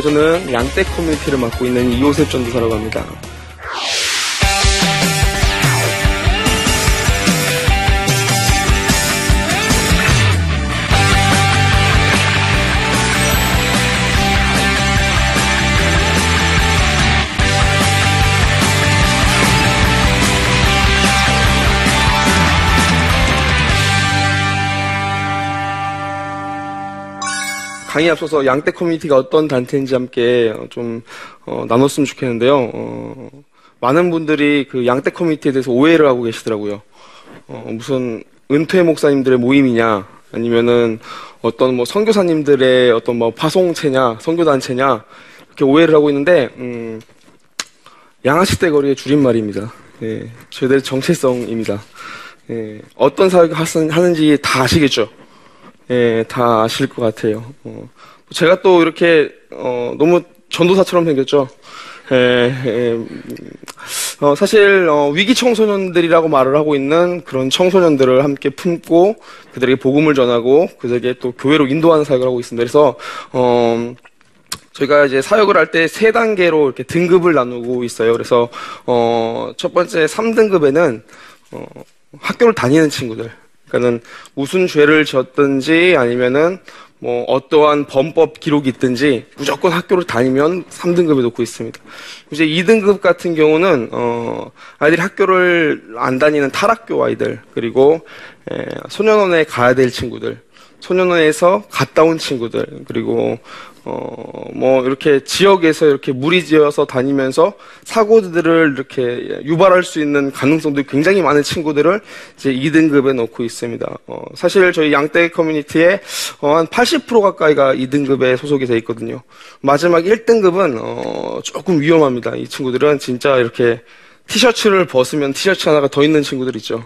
저는 양떼 커뮤니티를 맡고 있는 이호셉 전도사라고 합니다. 강의 앞서서 양떼 커뮤니티가 어떤 단체인지 함께 좀 어, 나눴으면 좋겠는데요. 어, 많은 분들이 그 양떼 커뮤니티에 대해서 오해를 하고 계시더라고요. 어, 무슨 은퇴 목사님들의 모임이냐, 아니면은 어떤 뭐 선교사님들의 어떤 뭐 파송체냐, 선교단체냐 이렇게 오해를 하고 있는데 음, 양아시대 거리의 줄임말입니다. 예, 저희들의 정체성입니다. 예, 어떤 사역을 하는지 다 아시겠죠? 예, 다 아실 것 같아요. 어, 제가 또 이렇게 어, 너무 전도사처럼 생겼죠. 예, 예, 어, 사실 어, 위기 청소년들이라고 말을 하고 있는 그런 청소년들을 함께 품고 그들에게 복음을 전하고 그들에게 또 교회로 인도하는 사역을 하고 있습니다. 그래서 어, 저희가 이제 사역을 할 때 세 단계로 이렇게 등급을 나누고 있어요. 그래서 어, 첫 번째 3등급에는 어, 학교를 다니는 친구들. 그러니까는 무슨 죄를 지었든지 아니면은 뭐 어떠한 범법 기록이 있든지 무조건 학교를 다니면 3등급에 놓고 있습니다. 이제 2등급 같은 경우는 어 아이들이 학교를 안 다니는 탈학교 아이들 그리고 에, 소년원에 가야 될 친구들 소년원에서 갔다 온 친구들 그리고 어, 뭐, 이렇게 지역에서 이렇게 무리지어서 다니면서 사고들을 이렇게 유발할 수 있는 가능성도 굉장히 많은 친구들을 이제 2등급에 놓고 있습니다. 어, 사실 저희 양떼 커뮤니티에 어, 한 80% 가까이가 2등급에 소속이 돼 있거든요. 마지막 1등급은 어, 조금 위험합니다. 이 친구들은 진짜 이렇게 티셔츠를 벗으면 티셔츠 하나가 더 있는 친구들 있죠.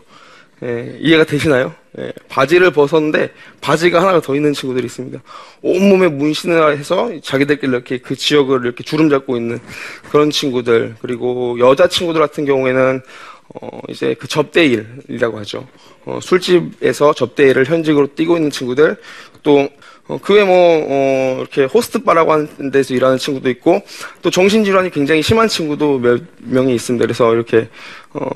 예, 이해가 되시나요? 예, 바지를 벗었는데 바지가 하나가 더 있는 친구들이 있습니다. 온몸에 문신을 해서 자기들끼리 이렇게 그 지역을 이렇게 주름 잡고 있는 그런 친구들 그리고 여자 친구들 같은 경우에는 어, 이제 그 접대일이라고 하죠. 어, 술집에서 접대일을 현직으로 뛰고 있는 친구들 또 어, 그외 뭐, 어, 이렇게 호스트바라고 하는 데서 일하는 친구도 있고, 또 정신질환이 굉장히 심한 친구도 몇 명이 있습니다. 그래서 이렇게, 어,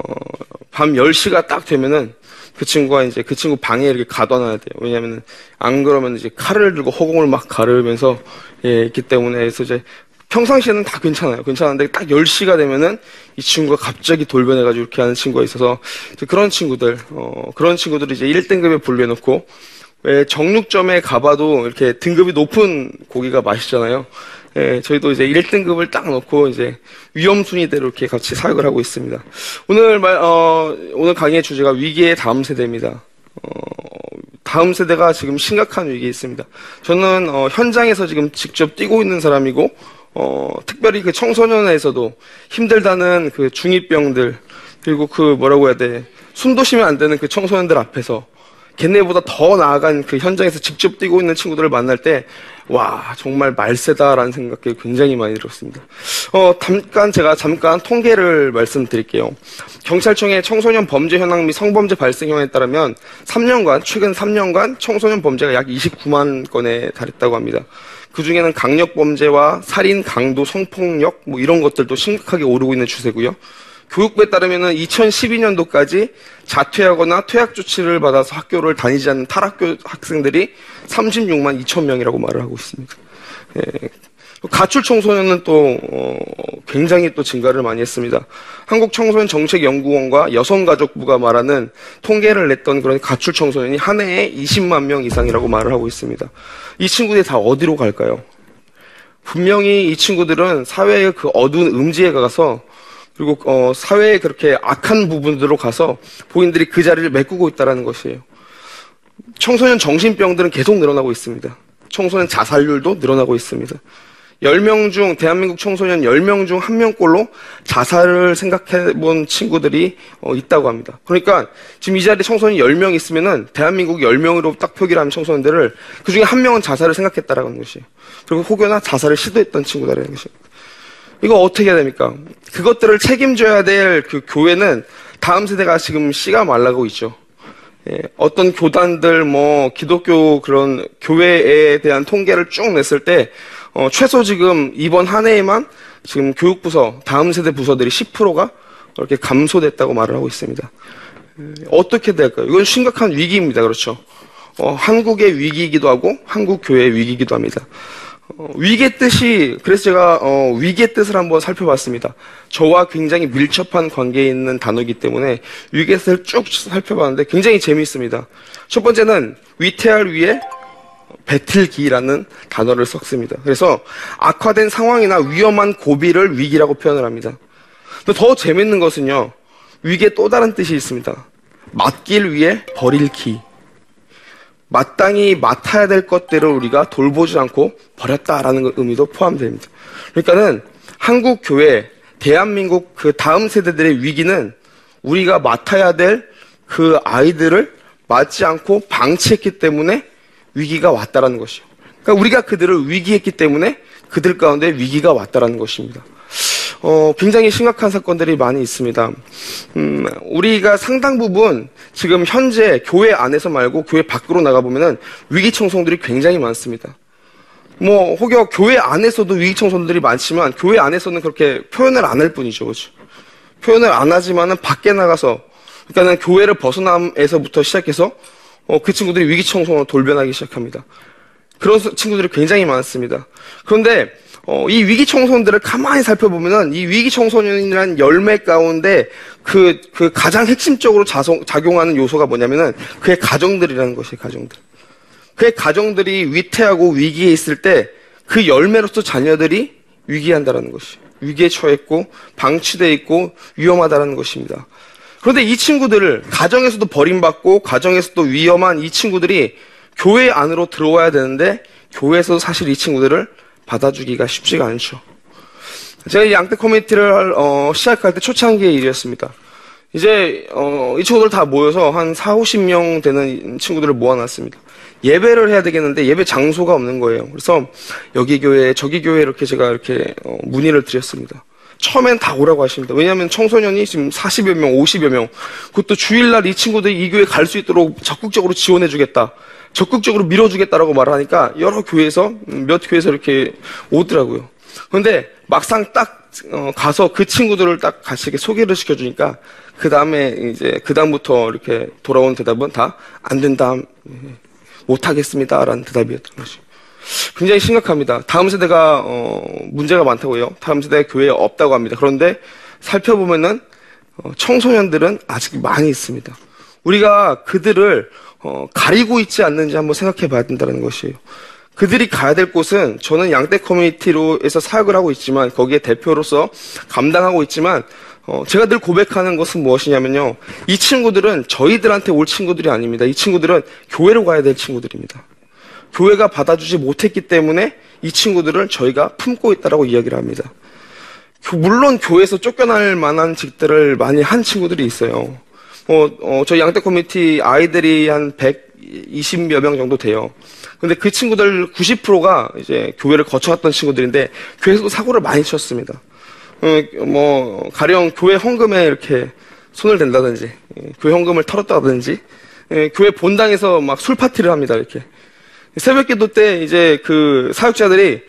밤 10시가 딱 되면은 그 친구가 이제 그 친구 방에 이렇게 가둬놔야 돼요. 왜냐면은 안 그러면 이제 칼을 들고 허공을 막 가르면서, 예, 있기 때문에. 그래서 이제 평상시에는 다 괜찮아요. 괜찮은데 딱 10시가 되면은 이 친구가 갑자기 돌변해가지고 이렇게 하는 친구가 있어서 그런 친구들, 어, 그런 친구들을 이제 1등급에 분류해놓고 왜 정육점에 가봐도 이렇게 등급이 높은 고기가 맛있잖아요. 예, 저희도 이제 1등급을 딱 넣고 이제 위험 순위대로 이렇게 같이 사역을 하고 있습니다. 오늘 말, 어, 오늘 강의의 주제가 위기의 다음 세대입니다. 어, 다음 세대가 지금 심각한 위기에 있습니다. 저는 어, 현장에서 지금 직접 뛰고 있는 사람이고 어, 특별히 그 청소년에서도 힘들다는 그 중이병들 그리고 그 뭐라고 해야 돼 숨도 쉬면 안 되는 그 청소년들 앞에서 걔네보다 더 나아간 그 현장에서 직접 뛰고 있는 친구들을 만날 때, 와, 정말 말세다라는 생각이 굉장히 많이 들었습니다. 어, 잠깐, 제가 잠깐 통계를 말씀드릴게요. 경찰청의 청소년 범죄 현황 및 성범죄 발생 현황에 따르면 3년간, 최근 3년간 청소년 범죄가 약 29만 건에 달했다고 합니다. 그 중에는 강력 범죄와 살인, 강도, 성폭력, 뭐 이런 것들도 심각하게 오르고 있는 추세고요. 교육부에 따르면 2012년도까지 자퇴하거나 퇴학 조치를 받아서 학교를 다니지 않는 탈학교 학생들이 36만 2천 명이라고 말을 하고 있습니다. 예. 가출 청소년은 또 어, 굉장히 또 증가를 많이 했습니다. 한국 청소년 정책 연구원과 여성가족부가 말하는 통계를 냈던 그런 가출 청소년이 한 해에 20만 명 이상이라고 말을 하고 있습니다. 이 친구들이 다 어디로 갈까요? 분명히 이 친구들은 사회의 그 어두운 음지에 가서 그리고 어, 사회의 그렇게 악한 부분들로 가서 본인들이 그 자리를 메꾸고 있다는 것이에요. 청소년 정신병들은 계속 늘어나고 있습니다. 청소년 자살률도 늘어나고 있습니다. 10명 중, 대한민국 청소년 10명 중 1명꼴로 자살을 생각해 본 친구들이 어, 있다고 합니다. 그러니까 지금 이 자리에 청소년 10명 있으면은 대한민국 10명으로 딱 표기를 하면 청소년들을 그 중에 한 명은 자살을 생각했다라는 것이에요. 그리고 혹여나 자살을 시도했던 친구다라는 것입니다. 이거 어떻게 해야 됩니까? 그것들을 책임져야 될 그 교회는 다음 세대가 지금 씨가 말라고 있죠. 예, 어떤 교단들 뭐 기독교 그런 교회에 대한 통계를 쭉 냈을 때 어, 최소 지금 이번 한 해에만 지금 교육부서 다음 세대 부서들이 10%가 이렇게 감소됐다고 말을 하고 있습니다. 음, 어떻게 될까요? 이건 심각한 위기입니다. 그렇죠? 어, 한국의 위기이기도 하고 한국 교회의 위기이기도 합니다. 어, 위기의 뜻이 그래서 제가 어, 위기의 뜻을 한번 살펴봤습니다. 저와 굉장히 밀접한 관계에 있는 단어이기 때문에 위기의 뜻을 쭉 살펴봤는데 굉장히 재미있습니다. 첫 번째는 위태할 위에 배틀기라는 단어를 썼습니다. 그래서 악화된 상황이나 위험한 고비를 위기라고 표현을 합니다. 더 재밌는 것은요. 위기에 또 다른 뜻이 있습니다. 맡길 위해 버릴 기. 마땅히 맡아야 될 것들을 우리가 돌보지 않고 버렸다라는 의미도 포함됩니다. 그러니까는 한국 교회, 대한민국 그 다음 세대들의 위기는 우리가 맡아야 될 그 아이들을 맡지 않고 방치했기 때문에 위기가 왔다라는 것이요. 그러니까 우리가 그들을 위기했기 때문에 그들 가운데 위기가 왔다라는 것입니다. 어, 굉장히 심각한 사건들이 많이 있습니다. 음, 우리가 상당 부분 지금 현재 교회 안에서 말고 교회 밖으로 나가보면은 위기 청송들이 굉장히 많습니다. 뭐, 혹여 교회 안에서도 위기 청송들이 많지만 교회 안에서는 그렇게 표현을 안 할 뿐이죠. 그렇죠? 표현을 안 하지만은 밖에 나가서 그러니까는 교회를 벗어남에서부터 시작해서 어, 그 친구들이 위기 청송으로 돌변하기 시작합니다. 그런 친구들이 굉장히 많습니다. 그런데 어, 이 위기 청소년들을 가만히 살펴보면은 이 위기 청소년이라는 열매 가운데 그, 그 가장 핵심적으로 자성, 작용하는 요소가 뭐냐면은 그의 가정들이라는 것이에요, 가정들. 그의 가정들이 위태하고 위기에 있을 때 그 열매로서 자녀들이 위기한다라는 것이에요. 위기에 처했고 방치돼 있고 위험하다라는 것입니다. 그런데 이 친구들을 가정에서도 버림받고 가정에서도 위험한 이 친구들이 교회 안으로 들어와야 되는데 교회에서 사실 이 친구들을 받아주기가 쉽지가 않죠. 제가 이 양떼 커뮤니티를 어, 시작할 때 초창기의 일이었습니다. 이제 어, 이 친구들 다 모여서 한 4, 50명 되는 친구들을 모아놨습니다. 예배를 해야 되겠는데 예배 장소가 없는 거예요. 그래서 여기 교회, 저기 교회 이렇게 제가 이렇게 어, 문의를 드렸습니다. 처음엔 다 오라고 하십니다. 왜냐하면 청소년이 지금 40여 명, 50여 명, 그것도 주일날 이 친구들이 이 교회 갈 수 있도록 적극적으로 지원해주겠다. 적극적으로 밀어주겠다라고 말을 하니까 여러 교회에서, 음, 몇 교회에서 이렇게 오더라고요. 그런데 막상 딱, 어, 가서 그 친구들을 딱 같이 소개를 시켜주니까 그 다음에 이제, 그 다음부터 이렇게 돌아온 대답은 다 안 된다, 예, 못하겠습니다라는 대답이었던 것이죠. 굉장히 심각합니다. 다음 세대가 어, 문제가 많다고요. 다음 세대 교회에 없다고 합니다. 그런데 살펴보면은 어, 청소년들은 아직 많이 있습니다. 우리가 그들을 어, 가리고 있지 않는지 한번 생각해 봐야 된다는 것이에요. 그들이 가야 될 곳은 저는 양떼 커뮤니티로에서 사역을 하고 있지만 거기에 대표로서 감당하고 있지만 어, 제가 늘 고백하는 것은 무엇이냐면요. 이 친구들은 저희들한테 올 친구들이 아닙니다. 이 친구들은 교회로 가야 될 친구들입니다. 교회가 받아주지 못했기 때문에 이 친구들을 저희가 품고 있다라고 이야기를 합니다. 물론 교회에서 쫓겨날 만한 직들을 많이 한 친구들이 있어요. 어, 어, 저희 양떼 커뮤니티 아이들이 한 120여 명 정도 돼요. 근데 그 친구들 90%가 이제 교회를 거쳐왔던 친구들인데 교회에서도 사고를 많이 쳤습니다. 어, 뭐 가령 교회 헌금에 이렇게 손을 댄다든지 예, 교회 헌금을 털었다든지 예, 교회 본당에서 막 술 파티를 합니다 이렇게 새벽기도 때 이제 그 사역자들이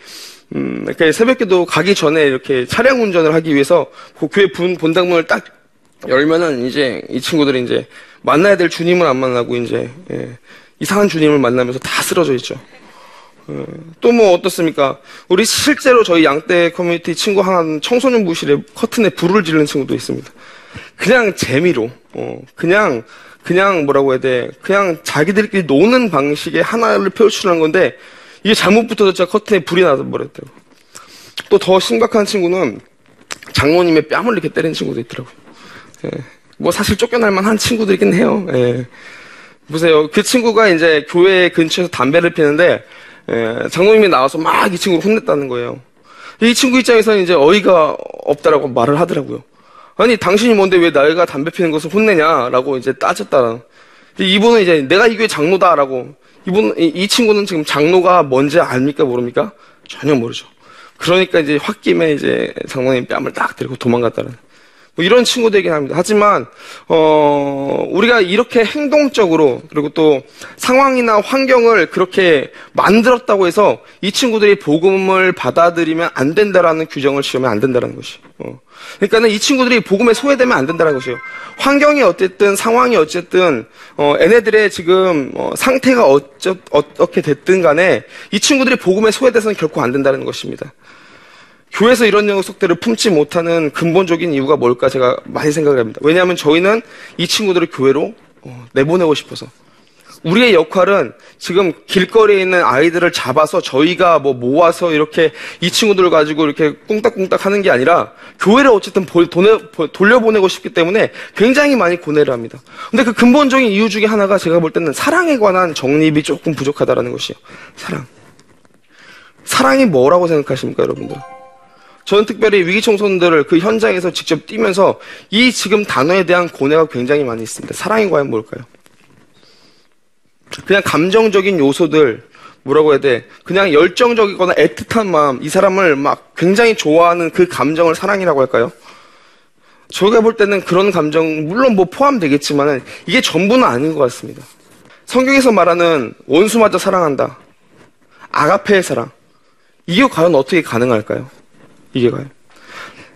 음, 이렇게 새벽기도 가기 전에 이렇게 차량 운전을 하기 위해서 그 교회 본, 본당문을 딱 열면은 이제 이 친구들이 이제 만나야 될 주님을 안 만나고 이제 예, 이상한 주님을 만나면서 다 쓰러져 있죠. 어, 또뭐 어떻습니까? 우리 실제로 저희 양떼 커뮤니티 친구 하나는 청소년 부실에 커튼에 불을 지르는 친구도 있습니다. 그냥 재미로, 어, 그냥 그냥 뭐라고 해야 돼? 그냥 자기들끼리 노는 방식의 하나를 표출한 건데 이게 잘못 붙어서 진짜 커튼에 불이 나서 버렸대요. 또 더 심각한 친구는 장모님의 뺨을 이렇게 때리는 친구도 있더라고요. 예. 뭐 사실 쫓겨날 만한 친구들이긴 해요. 예. 보세요. 그 친구가 이제 교회 근처에서 담배를 피는데 예, 장모님이 나와서 막 이 친구를 혼냈다는 거예요. 이 친구 입장에서는 이제 어이가 없다라고 말을 하더라고요. 아니 당신이 뭔데 왜 나이가 담배 피는 것을 혼내냐라고 이제 따졌다. 이분은 이제 내가 이 교회 장로다라고 이분 이, 이 친구는 지금 장로가 뭔지 압니까 모릅니까? 전혀 모르죠. 그러니까 이제 홧김에 이제 장모님 뺨을 딱 들고 도망갔다는. 뭐 이런 친구들이긴 합니다. 하지만 어 우리가 이렇게 행동적으로 그리고 또 상황이나 환경을 그렇게 만들었다고 해서 이 친구들이 복음을 받아들이면 안 된다라는 규정을 지으면 안 된다라는 것이. 어. 그러니까는 이 친구들이 복음에 소외되면 안 된다는 것이에요. 환경이 어쨌든 상황이 어쨌든 어 얘네들의 지금 어, 상태가 어쩌, 어떻게 됐든 간에 이 친구들이 복음에 소외돼서는 결코 안 된다는 것입니다. 교회에서 이런 녀석들을 품지 못하는 근본적인 이유가 뭘까 제가 많이 생각을 합니다. 왜냐하면 저희는 이 친구들을 교회로 어, 내보내고 싶어서. 우리의 역할은 지금 길거리에 있는 아이들을 잡아서 저희가 뭐 모아서 이렇게 이 친구들을 가지고 이렇게 꿍딱꿍딱 하는 게 아니라 교회를 어쨌든 돌려보내고 싶기 때문에 굉장히 많이 고뇌를 합니다. 근데 그 근본적인 이유 중에 하나가 제가 볼 때는 사랑에 관한 정립이 조금 부족하다라는 것이에요. 사랑. 사랑이 뭐라고 생각하십니까, 여러분들? 저는 특별히 위기 청소년들을 그 현장에서 직접 뛰면서 이 지금 단어에 대한 고뇌가 굉장히 많이 있습니다. 사랑이 과연 뭘까요? 그냥 감정적인 요소들 뭐라고 해야 돼? 그냥 열정적이거나 애틋한 마음, 이 사람을 막 굉장히 좋아하는 그 감정을 사랑이라고 할까요? 저희가 볼 때는 그런 감정 물론 뭐 포함되겠지만은 이게 전부는 아닌 것 같습니다. 성경에서 말하는 원수마저 사랑한다. 아가페의 사랑. 이게 과연 어떻게 가능할까요? 이게 과연.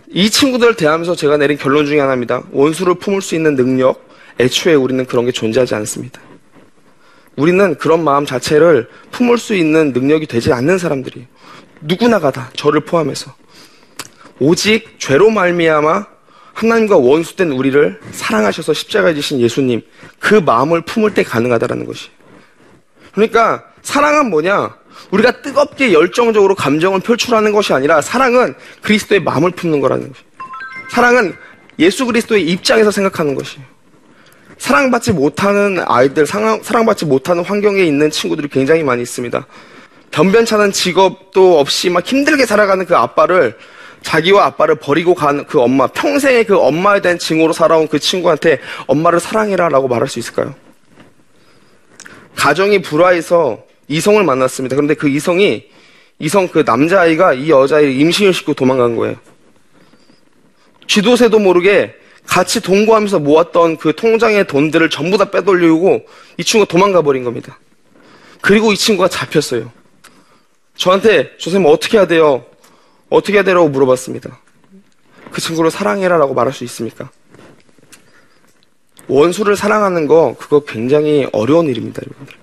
이 친구들을 대하면서 제가 내린 결론 중에 하나입니다. 원수를 품을 수 있는 능력, 애초에 우리는 그런 게 존재하지 않습니다. 우리는 그런 마음 자체를 품을 수 있는 능력이 되지 않는 사람들이에요. 누구나가 다 저를 포함해서 오직 죄로 말미암아 하나님과 원수된 우리를 사랑하셔서 십자가에 지신 예수님 그 마음을 품을 때 가능하다라는 것이. 그러니까 사랑은 뭐냐? 우리가 뜨겁게 열정적으로 감정을 표출하는 것이 아니라 사랑은 그리스도의 마음을 품는 거라는 것이. 사랑은 예수 그리스도의 입장에서 생각하는 것이에요. 사랑받지 못하는 아이들, 사랑, 사랑받지 못하는 환경에 있는 친구들이 굉장히 많이 있습니다. 변변찮은 직업도 없이 막 힘들게 살아가는 그 아빠를 자기와 아빠를 버리고 간 그 엄마, 평생의 그 엄마에 대한 증오로 살아온 그 친구한테 엄마를 사랑해라 라고 말할 수 있을까요? 가정이 불화해서 이성을 만났습니다. 그런데 그 이성이, 이성 그 남자아이가 이 여자아이를 임신을 시키고 도망간 거예요. 쥐도새도 모르게 같이 동거하면서 모았던 그 통장의 돈들을 전부 다 빼돌리고 이 친구가 도망가 버린 겁니다. 그리고 이 친구가 잡혔어요. 저한테 선생님 어떻게 해야 돼요? 어떻게 해야 되라고 물어봤습니다. 그 친구를 사랑해라 라고 말할 수 있습니까? 원수를 사랑하는 거 그거 굉장히 어려운 일입니다, 여러분들.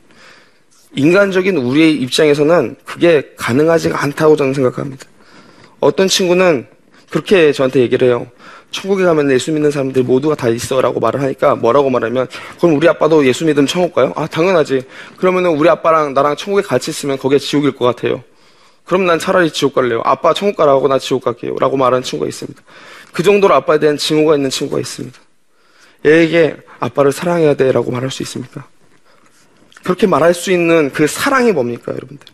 인간적인 우리의 입장에서는 그게 가능하지가 않다고 저는 생각합니다. 어떤 친구는 그렇게 저한테 얘기를 해요. 천국에 가면 예수 믿는 사람들 모두가 다 있어라고 말을 하니까 뭐라고 말하면 그럼 우리 아빠도 예수 믿으면 천국 가요? 아 당연하지. 그러면은 우리 아빠랑 나랑 천국에 같이 있으면 거기가 지옥일 것 같아요. 그럼 난 차라리 지옥 갈래요. 아빠 천국 가라고 나 지옥 갈게요. 라고 말하는 친구가 있습니다. 그 정도로 아빠에 대한 증오가 있는 친구가 있습니다. 얘에게 아빠를 사랑해야 돼 라고 말할 수 있습니까? 그렇게 말할 수 있는 그 사랑이 뭡니까, 여러분들?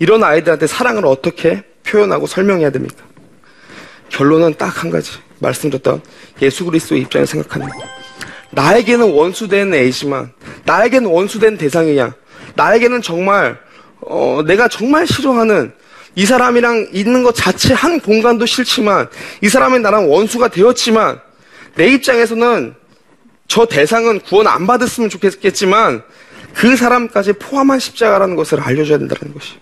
이런 아이들한테 사랑을 어떻게 표현하고 설명해야 됩니까? 결론은 딱 한 가지. 말씀드렸던 예수 그리스도의 입장을 생각하는 거. 나에게는 원수된 애지만, 나에게는 원수된 대상이야. 나에게는 정말, 어, 내가 정말 싫어하는 이 사람이랑 있는 것 자체 한 공간도 싫지만, 이 사람이 나랑 원수가 되었지만, 내 입장에서는 저 대상은 구원 안 받았으면 좋겠지만, 그 사람까지 포함한 십자가라는 것을 알려줘야 된다는 것이.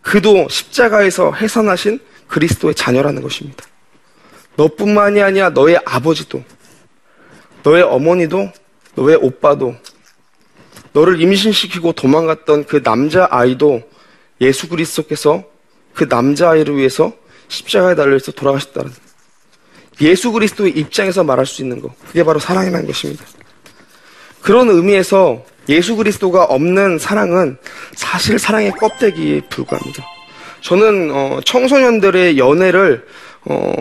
그도 십자가에서 해산하신 그리스도의 자녀라는 것입니다. 너뿐만이 아니야 너의 아버지도, 너의 어머니도, 너의 오빠도, 너를 임신시키고 도망갔던 그 남자 아이도 예수 그리스도께서 그 남자 아이를 위해서 십자가에 달려서 돌아가셨다는 예수 그리스도의 입장에서 말할 수 있는 것, 그게 바로 사랑이라는 것입니다. 그런 의미에서 예수 그리스도가 없는 사랑은 사실 사랑의 껍데기에 불과합니다. 저는 어, 청소년들의 연애를 어,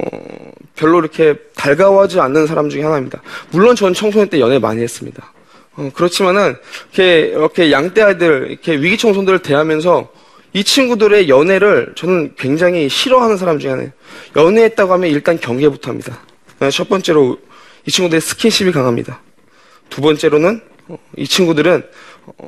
별로 이렇게 달가워하지 않는 사람 중에 하나입니다. 물론 전 청소년 때 연애 많이 했습니다. 어, 그렇지만은 이렇게 이렇게 양떼 아이들 이렇게 위기 청소년들을 대하면서 이 친구들의 연애를 저는 굉장히 싫어하는 사람 중에 하나예요. 연애했다고 하면 일단 경계부터 합니다. 네, 첫 번째로 이 친구들의 스킨십이 강합니다. 두 번째로는 어, 이 친구들은 어,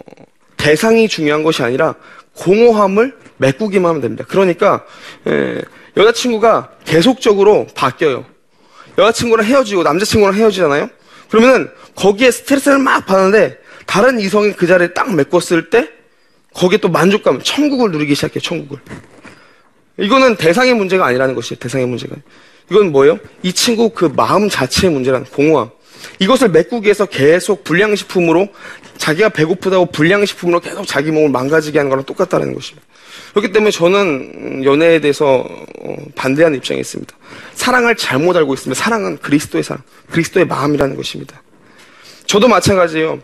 대상이 중요한 것이 아니라 공허함을 메꾸기만 하면 됩니다. 그러니까 에, 여자친구가 계속적으로 바뀌어요. 여자친구랑 헤어지고 남자친구랑 헤어지잖아요? 그러면은 거기에 스트레스를 막 받는데 다른 이성이 그 자리에 딱 메꿨을 때 거기에 또 만족감, 천국을 누리기 시작해요, 천국을. 이거는 대상의 문제가 아니라는 것이에요, 대상의 문제가. 이건 뭐예요? 이 친구 그 마음 자체의 문제라는 공허함. 이것을 메꾸기 위해서 계속 불량식품으로 자기가 배고프다고 불량식품으로 계속 자기 몸을 망가지게 하는 거랑 똑같다는 것입니다. 그렇기 때문에 저는 연애에 대해서 어, 반대하는 입장에 있습니다. 사랑을 잘못 알고 있습니다. 사랑은 그리스도의 사랑, 그리스도의 마음이라는 것입니다. 저도 마찬가지예요.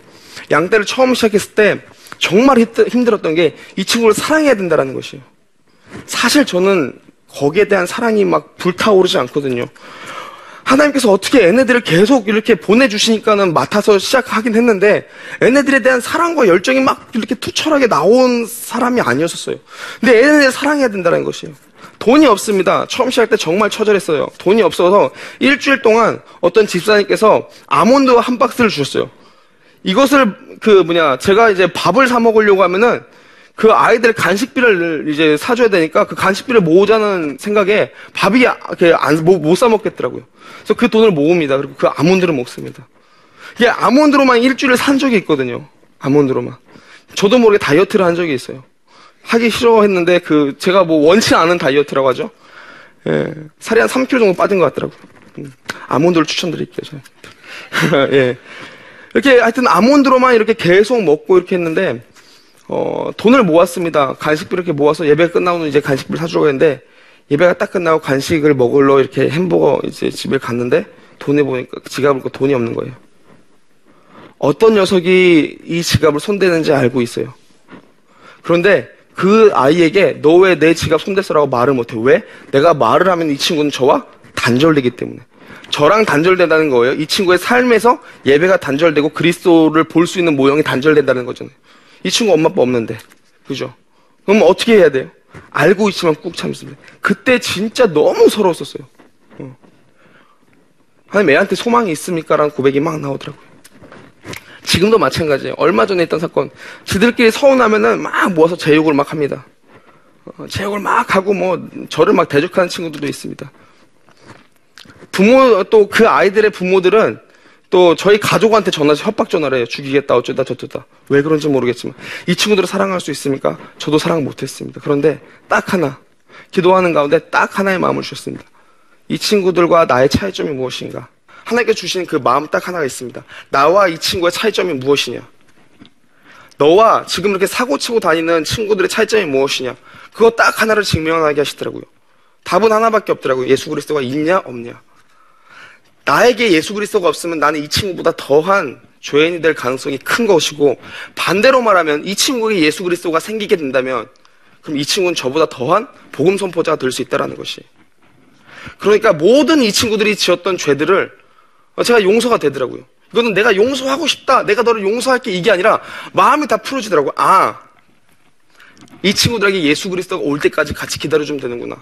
양떼를 처음 시작했을 때 정말 힘들- 힘들었던 게 이 친구를 사랑해야 된다는 것이에요. 사실 저는 거기에 대한 사랑이 막 불타오르지 않거든요. 하나님께서 어떻게 얘네들을 계속 이렇게 보내주시니까는 맡아서 시작하긴 했는데 얘네들에 대한 사랑과 열정이 막 이렇게 투철하게 나온 사람이 아니었었어요. 근데 얘네들 사랑해야 된다는 것이에요. 돈이 없습니다. 처음 시작할 때 정말 처절했어요. 돈이 없어서 일주일 동안 어떤 집사님께서 아몬드 한 박스를 주셨어요. 이것을 그 뭐냐 제가 이제 밥을 사 먹으려고 하면은 그 아이들 간식비를 이제 사줘야 되니까 그 간식비를 모으자는 생각에 밥이 안못 사 먹겠더라고요. 그래서 그 돈을 모읍니다. 그리고 그 아몬드를 먹습니다. 이게 아몬드로만 일주일을 산 적이 있거든요. 아몬드로만. 저도 모르게 다이어트를 한 적이 있어요. 하기 싫어했는데 그 제가 뭐 원치 않은 다이어트라고 하죠. 예, 살이 한 3kg 정도 빠진 것 같더라고요. 음, 아몬드를 추천드릴게요. 저는. 예. 이렇게 하여튼 아몬드로만 이렇게 계속 먹고 이렇게 했는데 어, 돈을 모았습니다. 간식비 이렇게 모아서 예배 끝나고 이제 간식비를 사주려고 했는데 예배가 딱 끝나고 간식을 먹으러 이렇게 햄버거 이제 집에 갔는데 돈에 보니까 지갑을 고 돈이 없는 거예요. 어떤 녀석이 이 지갑을 손대는지 알고 있어요. 그런데 그 아이에게 너 왜 내 지갑 손댔어라고 말을 못해. 왜? 내가 말을 하면 이 친구는 저와 단절되기 때문에. 저랑 단절된다는 거예요. 이 친구의 삶에서 예배가 단절되고 그리스도를 볼 수 있는 모형이 단절된다는 거잖아요. 이 친구 엄마 아빠 없는데. 그죠? 그럼 어떻게 해야 돼요? 알고 있지만 꾹 참습니다. 그때 진짜 너무 서러웠었어요. 어. 하나님 애한테 소망이 있습니까? 라는 고백이 막 나오더라고요. 지금도 마찬가지예요. 얼마 전에 있던 사건. 지들끼리 서운하면은 막 모아서 제 욕을 막 합니다. 어, 제 욕을 막 하고 뭐 저를 막 대적하는 친구들도 있습니다. 부모 또 그 아이들의 부모들은 또 저희 가족한테 전화해서 협박 전화를 해요. 죽이겠다 어쩌다 저쩌다. 왜 그런지 모르겠지만 이 친구들을 사랑할 수 있습니까? 저도 사랑 못했습니다. 그런데 딱 하나 기도하는 가운데 딱 하나의 마음을 주셨습니다. 이 친구들과 나의 차이점이 무엇인가? 하나님께 주신 그 마음 딱 하나가 있습니다. 나와 이 친구의 차이점이 무엇이냐? 너와 지금 이렇게 사고 치고 다니는 친구들의 차이점이 무엇이냐? 그거 딱 하나를 증명하게 하시더라고요. 답은 하나밖에 없더라고요. 예수 그리스도가 있냐 없냐. 나에게 예수 그리스도가 없으면 나는 이 친구보다 더한 죄인이 될 가능성이 큰 것이고 반대로 말하면 이 친구에게 예수 그리스도가 생기게 된다면 그럼 이 친구는 저보다 더한 복음 선포자가 될 수 있다라는 것이. 그러니까 모든 이 친구들이 지었던 죄들을 제가 용서가 되더라고요. 이거는 내가 용서하고 싶다. 내가 너를 용서할게 이게 아니라 마음이 다 풀어지더라고요. 아, 이 친구들에게 예수 그리스도가 올 때까지 같이 기다려 주면 되는구나.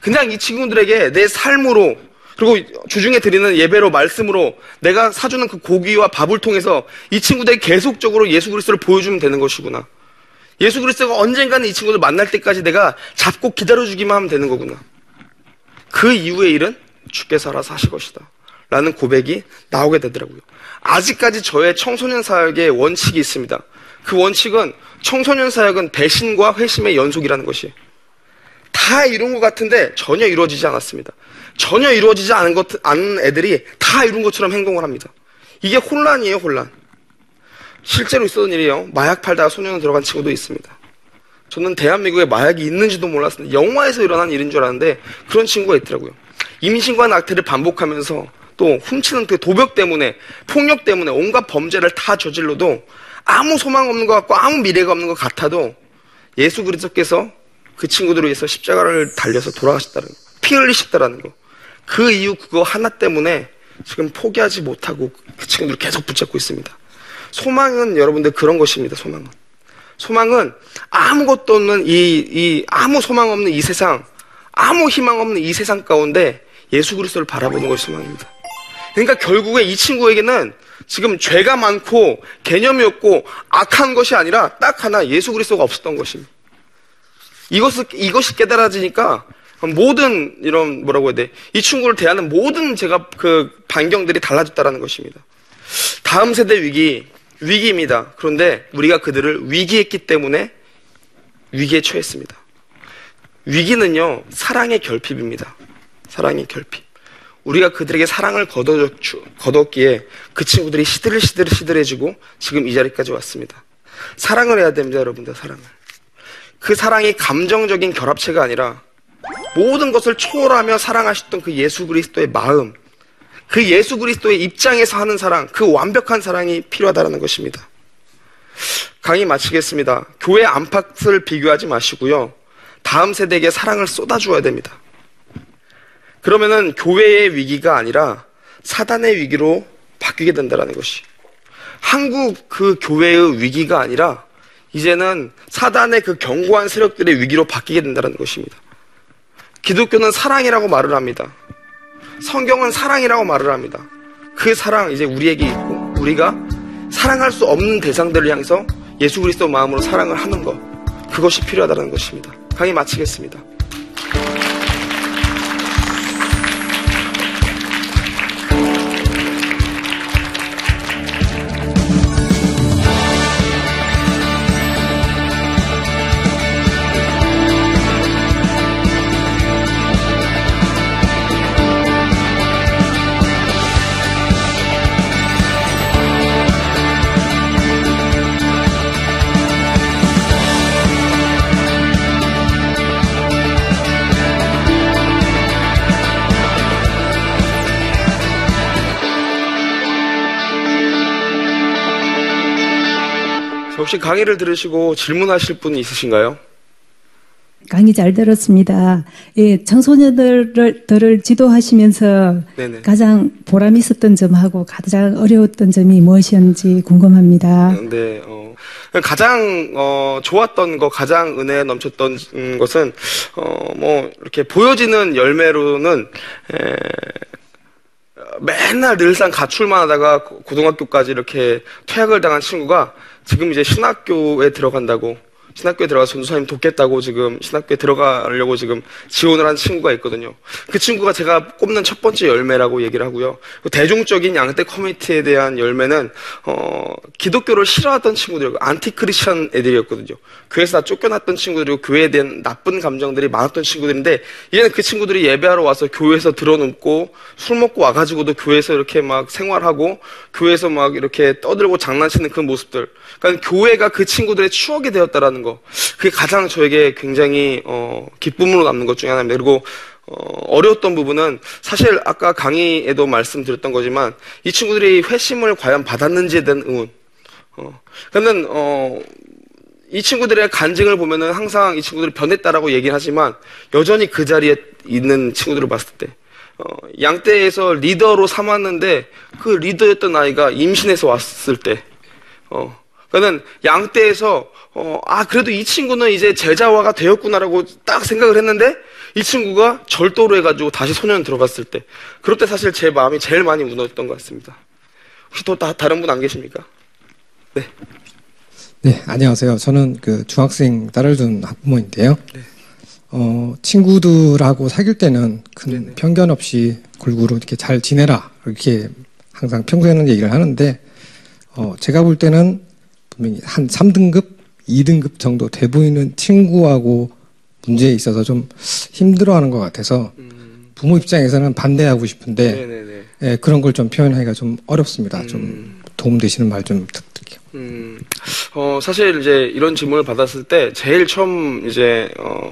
그냥 이 친구들에게 내 삶으로 그리고 주중에 드리는 예배로 말씀으로 내가 사주는 그 고기와 밥을 통해서 이 친구들에게 계속적으로 예수 그리스도를 보여주면 되는 것이구나. 예수 그리스도가 언젠가는 이 친구들 만날 때까지 내가 잡고 기다려주기만 하면 되는 거구나. 그 이후의 일은 주께서 알아서 하실 것이다. 라는 고백이 나오게 되더라고요. 아직까지 저의 청소년 사역의 원칙이 있습니다. 그 원칙은 청소년 사역은 배신과 회심의 연속이라는 것이 다 이룬 것 같은데 전혀 이루어지지 않았습니다. 전혀 이루어지지 않은 것, 않은 애들이 다 이룬 것처럼 행동을 합니다. 이게 혼란이에요, 혼란. 실제로 있었던 일이에요. 마약 팔다가 소년원 들어간 친구도 있습니다. 저는 대한민국에 마약이 있는지도 몰랐습니다. 영화에서 일어난 일인 줄 알았는데 그런 친구가 있더라고요. 임신과 낙태를 반복하면서 또 훔치는 그 도벽 때문에 폭력 때문에 온갖 범죄를 다 저질러도 아무 소망 없는 것 같고 아무 미래가 없는 것 같아도 예수 그리스도께서 그 친구들을 위해서 십자가를 달려서 돌아가셨다는 거. 피 흘리셨다라는 거. 그 이유 그거 하나 때문에 지금 포기하지 못하고 그 친구들을 계속 붙잡고 있습니다. 소망은 여러분들 그런 것입니다. 소망은. 소망은 아무것도 없는 이, 이 아무 소망 없는 이 세상, 아무 희망 없는 이 세상 가운데 예수 그리스도를 바라보는 것이 소망입니다. 그러니까 결국에 이 친구에게는 지금 죄가 많고 개념이 없고 악한 것이 아니라 딱 하나 예수 그리스도가 없었던 것입니다. 이것을, 이것이 깨달아지니까 모든 이런 뭐라고 해야 돼? 이 친구를 대하는 모든 제가 그 반경들이 달라졌다라는 것입니다. 다음 세대 위기 위기입니다. 그런데 우리가 그들을 위기했기 때문에 위기에 처했습니다. 위기는요 사랑의 결핍입니다. 사랑의 결핍. 우리가 그들에게 사랑을 거뒀기에 그 친구들이 시들시들 시들해지고 지금 이 자리까지 왔습니다. 사랑을 해야 됩니다, 여러분들, 사랑을. 그 사랑이 감정적인 결합체가 아니라 모든 것을 초월하며 사랑하셨던 그 예수 그리스도의 마음, 그 예수 그리스도의 입장에서 하는 사랑, 그 완벽한 사랑이 필요하다는 것입니다. 강의 마치겠습니다. 교회 안팎을 비교하지 마시고요. 다음 세대에게 사랑을 쏟아주어야 됩니다. 그러면은 교회의 위기가 아니라 사단의 위기로 바뀌게 된다는 것이. 한국 그 교회의 위기가 아니라 이제는 사단의 그 견고한 세력들의 위기로 바뀌게 된다는 것입니다. 기독교는 사랑이라고 말을 합니다. 성경은 사랑이라고 말을 합니다. 그 사랑 이제 우리에게 있고 우리가 사랑할 수 없는 대상들을 향해서 예수 그리스도 마음으로 사랑을 하는 것 그것이 필요하다는 것입니다. 강의 마치겠습니다. 혹시 강의를 들으시고 질문하실 분이 있으신가요? 강의 잘 들었습니다. 예, 청소년들을 지도하시면서 네네. 가장 보람 있었던 점하고 가장 어려웠던 점이 무엇이었는지 궁금합니다. 네, 어, 가장 어, 좋았던 거, 가장 은혜 넘쳤던 음, 것은 어, 뭐 이렇게 보여지는 열매로는 에, 맨날 늘상 가출만 하다가 고등학교까지 이렇게 퇴학을 당한 친구가 지금 이제 신학교에 들어간다고 신학교에 들어가서 전도사님 돕겠다고 지금 신학교에 들어가려고 지금 지원을 한 친구가 있거든요. 그 친구가 제가 꼽는 첫 번째 열매라고 얘기를 하고요. 대중적인 양대 커뮤니티에 대한 열매는 어, 기독교를 싫어하던 친구들, 안티크리스천 애들이었거든요. 교회에서 다 쫓겨났던 친구들이고 교회에 대한 나쁜 감정들이 많았던 친구들인데 이제는 그 친구들이 예배하러 와서 교회에서 들어눕고 술 먹고 와가지고도 교회에서 이렇게 막 생활하고 교회에서 막 이렇게 떠들고 장난치는 그 모습들. 그러니까 교회가 그 친구들의 추억이 되었다라는 거. 그게 가장 저에게 굉장히 어, 기쁨으로 남는 것 중에 하나입니다. 그리고 어, 어려웠던 부분은 사실 아까 강의에도 말씀드렸던 거지만 이 친구들이 회심을 과연 받았는지에 대한 의문. 어, 그러면 어, 이 친구들의 간증을 보면은 항상 이 친구들이 변했다라고 얘기를 하지만 여전히 그 자리에 있는 친구들을 봤을 때 어, 양떼에서 리더로 삼았는데 그 리더였던 아이가 임신해서 왔을 때 어, 그러니까는 양떼에서 어, 아 그래도 이 친구는 이제 제자화가 되었구나라고 딱 생각을 했는데 이 친구가 절도로 해가지고 다시 소년 들어갔을 때 그럴 때 사실 제 마음이 제일 많이 무너졌던 것 같습니다. 혹시 또 다, 다른 분 안 계십니까? 네. 네, 안녕하세요. 저는 그 중학생 딸을 둔 학부모인데요. 네. 어, 친구들하고 사귈 때는 큰 네네. 편견 없이 골고루 이렇게 잘 지내라. 이렇게 항상 평소에는 얘기를 하는데, 어, 제가 볼 때는 한 3등급, 2등급 정도 돼 보이는 친구하고 문제에 있어서 좀 힘들어하는 것 같아서 음. 부모 입장에서는 반대하고 싶은데 예, 그런 걸 좀 표현하기가 좀 어렵습니다. 음. 좀 도움 되시는 말 좀 부탁드릴게요. 음, 어, 사실 이제 이런 질문을 받았을 때 제일 처음 이제 어,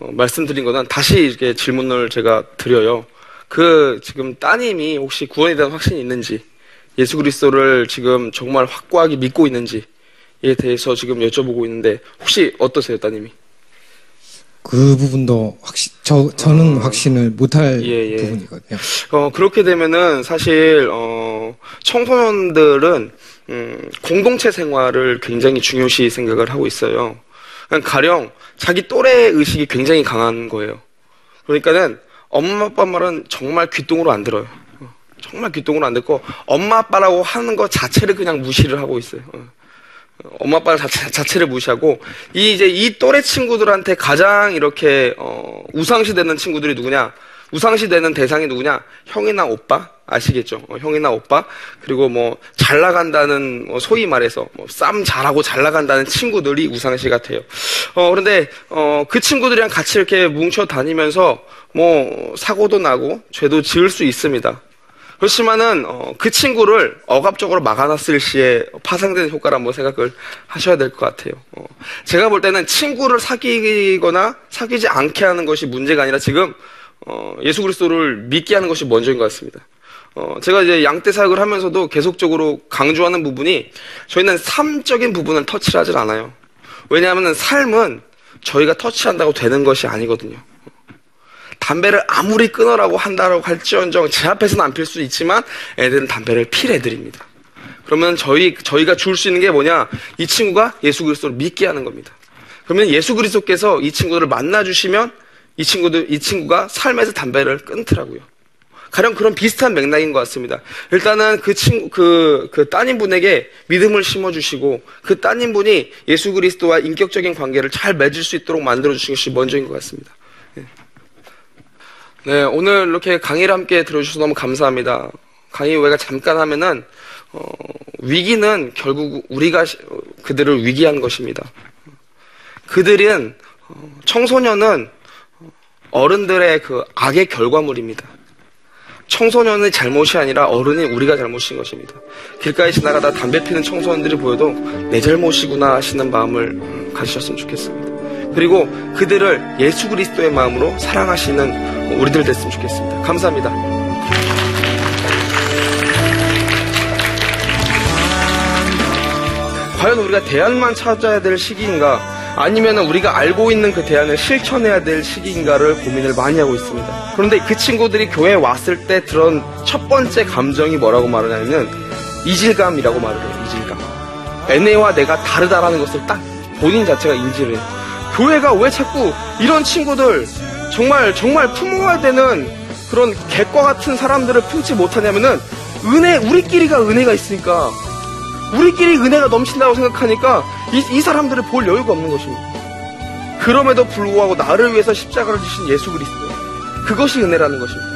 어, 말씀드린 거는 다시 이렇게 질문을 제가 드려요. 그 지금 따님이 혹시 구원에 대한 확신이 있는지 예수 그리스도를 지금 정말 확고하게 믿고 있는지에 대해서 지금 여쭤보고 있는데 혹시 어떠세요, 따님이? 그 부분도 확신 저 저는 어, 확신을 못할 예, 예. 부분이거든요. 어 그렇게 되면은 사실 어 청소년들은 음, 공동체 생활을 굉장히 중요시 생각을 하고 있어요. 가령 자기 또래 의식이 굉장히 강한 거예요. 그러니까는 엄마 아빠 말은 정말 귀뚱으로 안 들어요. 정말 귀뚱으로 안 듣고 엄마 아빠라고 하는 것 자체를 그냥 무시를 하고 있어요. 엄마 아빠 자체, 자체를 무시하고 이 이제 이 또래 친구들한테 가장 이렇게 어, 우상시 되는 친구들이 누구냐? 우상시 되는 대상이 누구냐? 형이나 오빠 아시겠죠? 어, 형이나 오빠 그리고 뭐 잘 나간다는 뭐 소위 말해서 뭐 쌈 잘하고 잘 나간다는 친구들이 우상시 같아요. 어 그런데 어 그 친구들이랑 같이 이렇게 뭉쳐 다니면서 뭐 사고도 나고 죄도 지을 수 있습니다. 그렇지만은 어, 그 친구를 억압적으로 막아놨을 시에 파생되는 효과를 한번 생각을 하셔야 될 것 같아요. 어, 제가 볼 때는 친구를 사귀거나 사귀지 않게 하는 것이 문제가 아니라 지금 어, 예수 그리스도를 믿게 하는 것이 먼저인 것 같습니다. 어, 제가 이제 양떼 사역을 하면서도 계속적으로 강조하는 부분이 저희는 삶적인 부분을 터치를 하질 않아요. 왜냐하면 삶은 저희가 터치한다고 되는 것이 아니거든요. 담배를 아무리 끊으라고 한다라고 할지언정 제 앞에서는 안 필 수 있지만 애들은 담배를 필 애들입니다. 그러면 저희 저희가 줄 수 있는 게 뭐냐? 이 친구가 예수 그리스도를 믿게 하는 겁니다. 그러면 예수 그리스도께서 이 친구들을 만나 주시면 이 친구들 이 친구가 삶에서 담배를 끊더라고요. 가령 그런 비슷한 맥락인 것 같습니다. 일단은 그 친구, 그, 그 따님분에게 믿음을 심어주시고, 그 따님분이 예수 그리스도와 인격적인 관계를 잘 맺을 수 있도록 만들어주신 것이 먼저인 것 같습니다. 예. 네, 오늘 이렇게 강의를 함께 들어주셔서 너무 감사합니다. 강의 외가 잠깐 하면은, 어, 위기는 결국 우리가 시- 어, 그들을 위기한 것입니다. 그들은, 어, 청소년은 어른들의 그 악의 결과물입니다. 청소년의 잘못이 아니라 어른이 우리가 잘못인 것입니다. 길가에 지나가다 담배 피는 청소년들이 보여도 내 잘못이구나 하시는 마음을 음, 가지셨으면 좋겠습니다. 그리고 그들을 예수 그리스도의 마음으로 사랑하시는 우리들 됐으면 좋겠습니다. 감사합니다. 과연 우리가 대안만 찾아야 될 시기인가? 아니면 우리가 알고 있는 그 대안을 실천해야 될 시기인가를 고민을 많이 하고 있습니다. 그런데 그 친구들이 교회에 왔을 때 들은 첫 번째 감정이 뭐라고 말하냐면 이질감이라고 말을 해요. 이질감. 애네와 내가 다르다라는 것을 딱 본인 자체가 인지를 해요. 교회가 왜 자꾸 이런 친구들 정말 정말 품어야 되는 그런 객과 같은 사람들을 품지 못하냐면은 은혜 우리끼리가 은혜가 있으니까 우리끼리 은혜가 넘친다고 생각하니까 이, 이 사람들을 볼 여유가 없는 것입니다. 그럼에도 불구하고 나를 위해서 십자가를 지신 예수 그리스도 그것이 은혜라는 것입니다.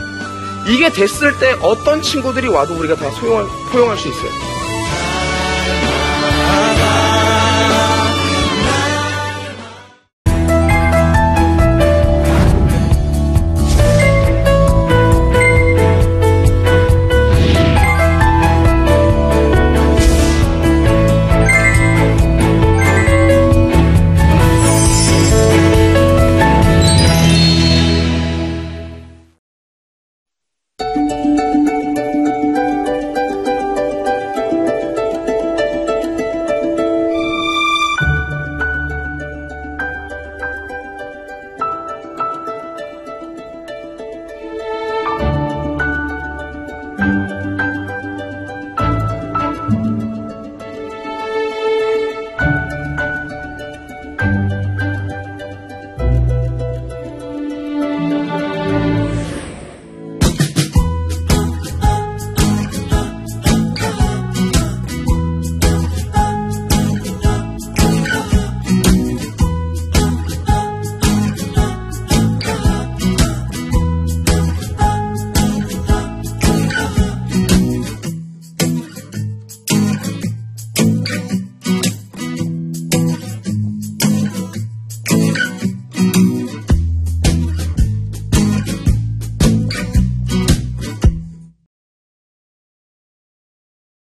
이게 됐을 때 어떤 친구들이 와도 우리가 다 소용할, 포용할 수 있어요.